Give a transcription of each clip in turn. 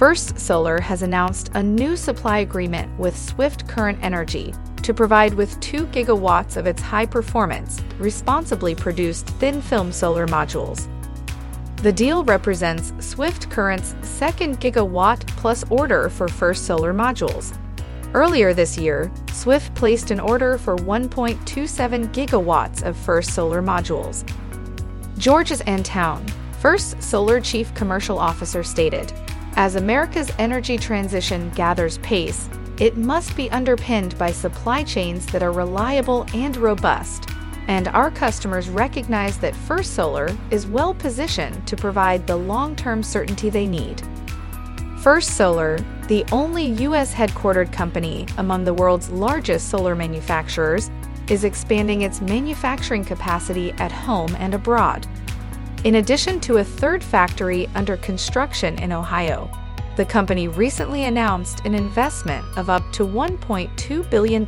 First Solar has announced a new supply agreement with Swift Current Energy to provide with 2 gigawatts of its high performance, responsibly produced thin film solar modules. The deal represents Swift Current's second gigawatt plus order for First Solar modules. Earlier this year, Swift placed an order for 1.27 gigawatts of First Solar modules. Georges Antoun, First Solar Chief Commercial Officer, stated As America's energy transition gathers pace, it must be underpinned by supply chains that are reliable and robust and our customers recognize that First Solar is well positioned to provide the long term certainty they need. First Solar, the only U.S. headquartered company among the world's largest solar manufacturers, is expanding its manufacturing capacity at home and abroad. In addition to a third factory under construction in Ohio, the company recently announced an investment of up to $1.2 billion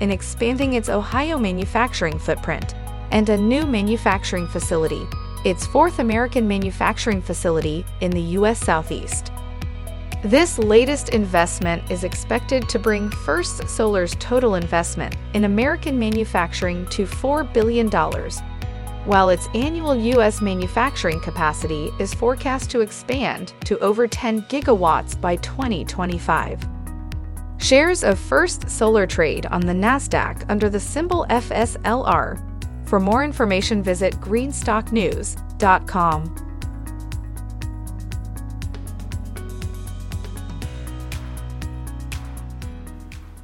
in expanding its Ohio manufacturing footprint and a new manufacturing facility, its fourth American manufacturing facility in the U.S. Southeast. This latest investment is expected to bring First Solar's total investment in American manufacturing to $4 billion while its annual U.S. manufacturing capacity is forecast to expand to over 10 gigawatts by 2025. Shares of First Solar trade on the NASDAQ under the symbol FSLR. For more information, visit greenstocknews.com.